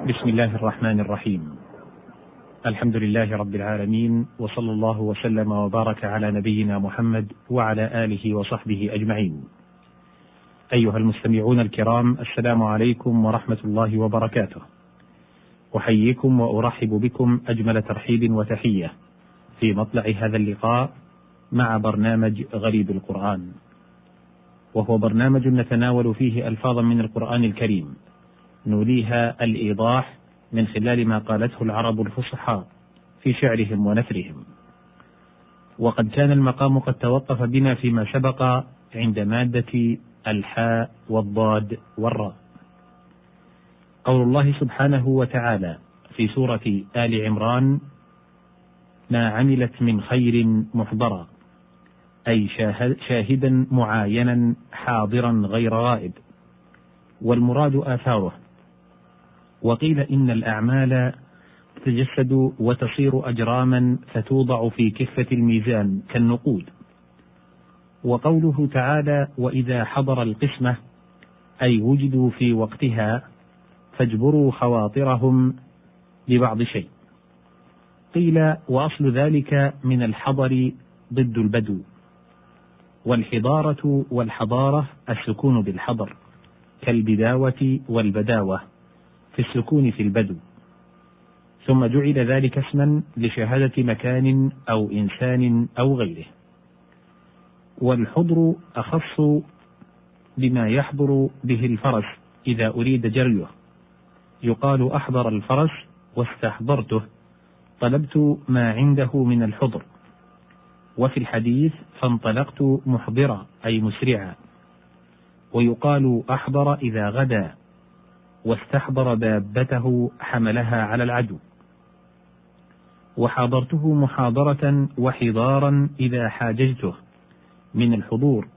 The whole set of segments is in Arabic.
بسم الله الرحمن الرحيم. الحمد لله رب العالمين وصلى الله وسلم وبارك على نبينا محمد وعلى آله وصحبه أجمعين. أيها المستمعون الكرام السلام عليكم ورحمة الله وبركاته. أحييكم وأرحب بكم أجمل ترحيب وتحية في مطلع هذا اللقاء مع برنامج غريب القرآن. وهو برنامج نتناول فيه ألفاظا من القرآن الكريم. نوليها الإيضاح من خلال ما قالته العرب الفصحاء في شعرهم ونثرهم. وقد كان المقام قد توقف بنا فيما سبق عند مادة الحاء والضاد والراء. قول الله سبحانه وتعالى في سورة آل عمران ما عملت من خير محضرا أي شاهدا معاينا حاضرا غير غائب والمراد آثاره وقيل إن الأعمال تتجسد وتصير أجراما فتوضع في كفة الميزان كالنقود. وقوله تعالى وإذا حضر القسمة أي وجدوا في وقتها فاجبروا خواطرهم ببعض شيء. قيل وأصل ذلك من الحضر ضد البدو والحضارة والحضارة السكون بالحضر كالبداوة والبداوة. السكون في البدو. ثم جعل ذلك اسما لشهادة مكان أو إنسان أو غيره. والحضر أخص بما يحضر به الفرس إذا أريد جريه. يقال أحضر الفرس واستحضرته. طلبت ما عنده من الحضر. وفي الحديث فانطلقت محضرا أي مسرعا. ويقال أحضر إذا غدا. واستحضر دابته حملها على العدو. وحاضرته محاضرة وحضارا إذا حاججته من الحضور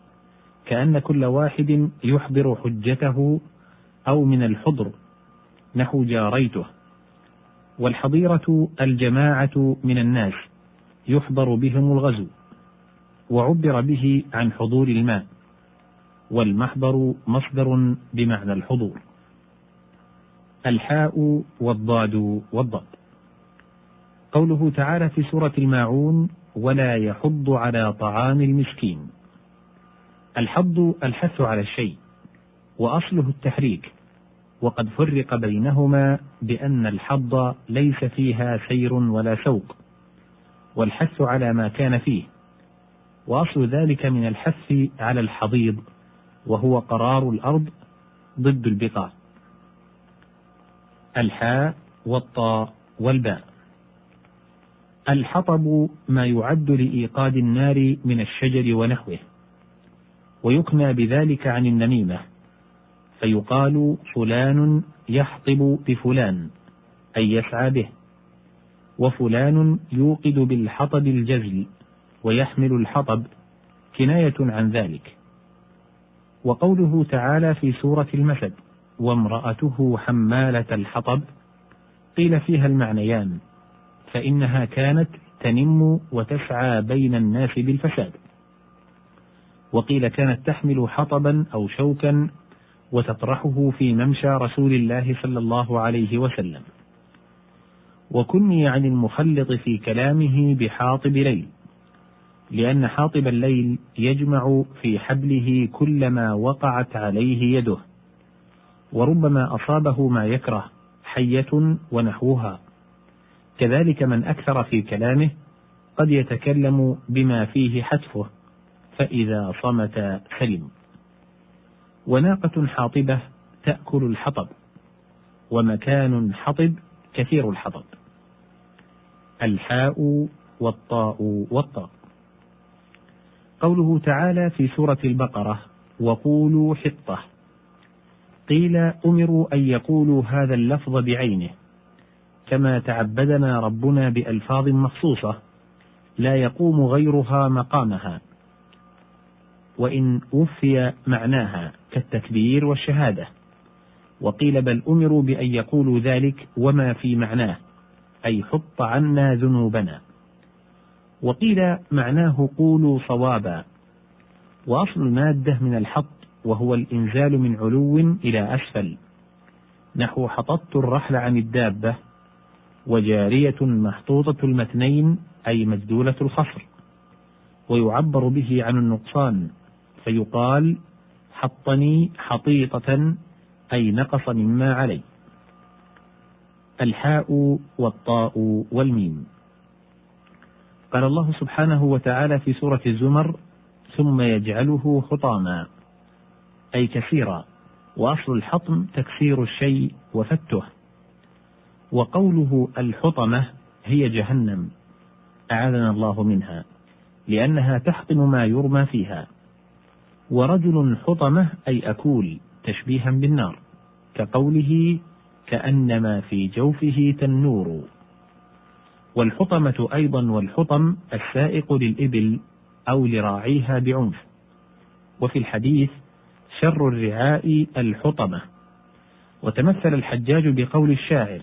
كأن كل واحد يحضر حجته أو من الحضر نحو جاريته. والحضيرة الجماعة من الناس يحضر بهم الغزو وعبر به عن حضور الماء والمحضر مصدر بمعنى الحضور. الحاء والضاد والضاد. قوله تعالى في سورة الماعون ولا يحض على طعام المسكين الحض الحث على الشيء وأصله التحريك. وقد فرق بينهما بأن الحض ليس فيها سير ولا سوق والحث على ما كان فيه. وأصل ذلك من الحث على الحضيض وهو قرار الأرض ضد البقاء الحاء والطاء والباء. الحطب ما يعد لإيقاد النار من الشجر ونحوه ويكنى بذلك عن النميمة فيقال فلان يحطب بفلان أي يسعى به وفلان يوقد بالحطب الجزل ويحمل الحطب كناية عن ذلك. وقوله تعالى في سورة المسد وامرأته حمالة الحطب. قيل فيها المعنيان فإنها كانت تنم وتسعى بين الناس بالفساد. وقيل كانت تحمل حطبا أو شوكا وتطرحه في ممشى رسول الله صلى الله عليه وسلم. وكني عن المخلط في كلامه بحاطب ليل لأن حاطب الليل يجمع في حبله كل ما وقعت عليه يده. وربما أصابه ما يكره حية ونحوها. كذلك من أكثر في كلامه قد يتكلم بما فيه حتفه فإذا صمت سلم. وناقة حاطبة تأكل الحطب ومكان حطب كثير الحطب. الحاء والطاء والطاء. قوله تعالى في سورة البقرة وقولوا حطة قيل أمروا أن يقولوا هذا اللفظ بعينه كما تعبدنا ربنا بألفاظ مخصوصة لا يقوم غيرها مقامها وإن وفي معناها كالتكبير والشهادة. وقيل بل أمروا بأن يقولوا ذلك وما في معناه أي حط عنا ذنوبنا. وقيل معناه قولوا صوابا. وأصل المادة من الحط وهو الإنزال من علو إلى أسفل. نحو حططت الرحل عن الدابة وجارية محطوطة المتنين أي مجدولة الخصر. ويعبر به عن النقصان فيقال حطني حطيطة أي نقص مما علي. الحاء والطاء والميم. قال الله سبحانه وتعالى في سورة الزمر ثم يجعله حطاما. أي كثيرا وأصل الحطم تكسير الشيء وفته وقوله الحطمة هي جهنم أعاذنا الله منها لأنها تحطم ما يرمى فيها. ورجل حطمة أي أكول تشبيها بالنار كقوله كأنما في جوفه تنور. والحطمة أيضا والحطم السائق للإبل أو لراعيها بعنف. وفي الحديث شر الرعاء الحطمة. وتمثل الحجاج بقول الشاعر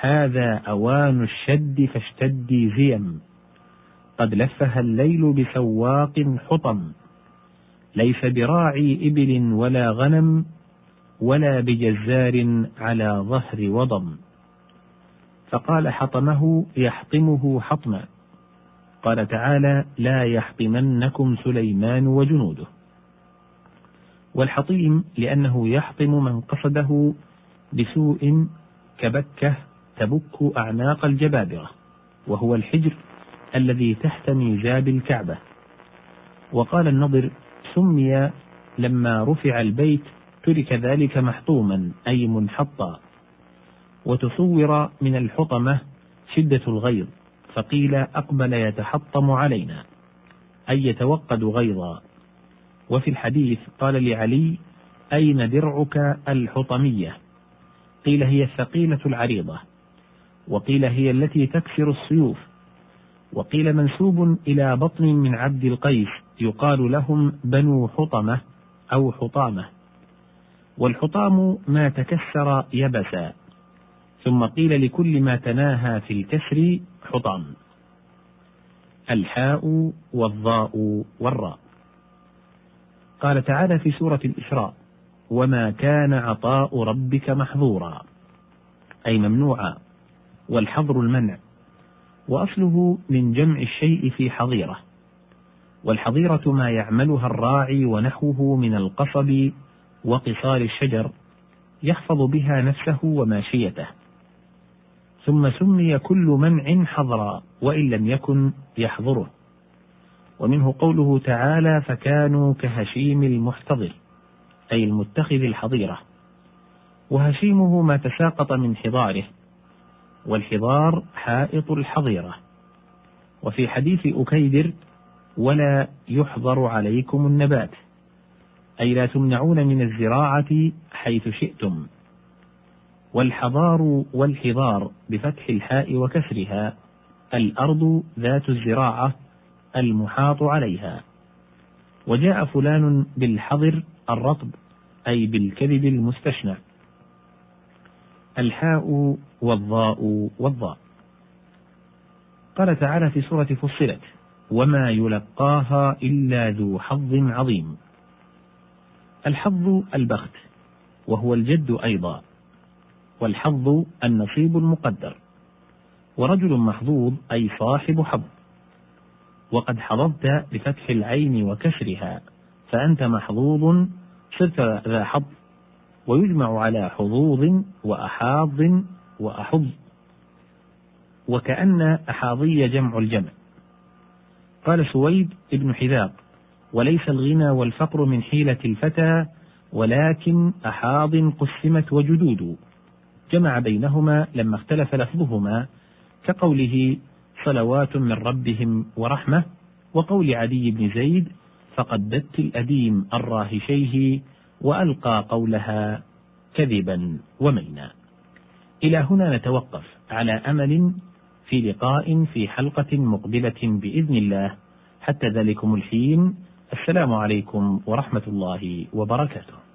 هذا أوان الشد فاشتدي زيم قد لفها الليل بسواق حطم. ليس براعي إبل ولا غنم ولا بجزار على ظهر وضم. فقال حطمه يحطمه حطما قال تعالى لا يحطمنكم سليمان وجنوده. والحطيم لأنه يحطم من قصده بسوء كبكة تبك أعناق الجبابرة وهو الحجر الذي تحت ميزاب الكعبة. وقال النضر سمي لما رفع البيت ترك ذلك محطوما أي منحطا. وتصور من الحطمة شدة الغيظ فقيل أقبل يتحطم علينا أي يتوقد غيظا. وفي الحديث قال لعلي أين درعك الحطمية؟ قيل هي الثقيلة العريضة وقيل هي التي تكسر السيوف وقيل منسوب إلى بطن من عبد القيس يقال لهم بنو حطمة أو حطامة والحطام ما تكسر يبسا ثم قيل لكل ما تناهى في الكسر حطام الحاء والضاء والراء. قال تعالى في سورة الإسراء وما كان عطاء ربك محظورا. أي ممنوعا. والحظر المنع. وأصله من جمع الشيء في حظيرة. والحظيرة ما يعملها الراعي ونحوه من القصب وقصار الشجر يحفظ بها نفسه وماشيته. ثم سمي كل منع حظرا وإن لم يكن يحظره. ومنه قوله تعالى فكانوا كهشيم المحتضر أي المتخذ الحظيرة. وهشيمه ما تساقط من حضاره والحضار حائط الحظيرة. وفي حديث أكيدر ولا يحضر عليكم النبات أي لا تمنعون من الزراعة حيث شئتم. والحضار والحضار بفتح الحاء وكسرها الأرض ذات الزراعة المحاط عليها. وجاء فلان بالحظر الرطب أي بالكذب المستشنع الحاء والضاء والضاء. قال تعالى في سورة فصلت وما يلقاها إلا ذو حظ عظيم. الحظ البخت وهو الجد أيضا. والحظ النصيب المقدر. ورجل محظوظ أي صاحب حظ. وقد حظظت بفتح العين وكسرها فأنت محظوظ صرت ذا حظ ويجمع على حظوظ وأحاظ وأحظ وكأن أحاظي جمع الجمع. قال سويد ابن حذاق وليس الغنى والفقر من حيلة الفتى ولكن أحاض قسمت وجدود. جمع بينهما لما اختلف لفظهما كقوله صلوات من ربهم ورحمة وقول عدي بن زيد فقددت الأديم الراهشيه وألقى قولها كذبا ومينا. إلى هنا نتوقف على أمل في لقاء في حلقة مقبلة بإذن الله. حتى ذلكم الحين السلام عليكم ورحمة الله وبركاته.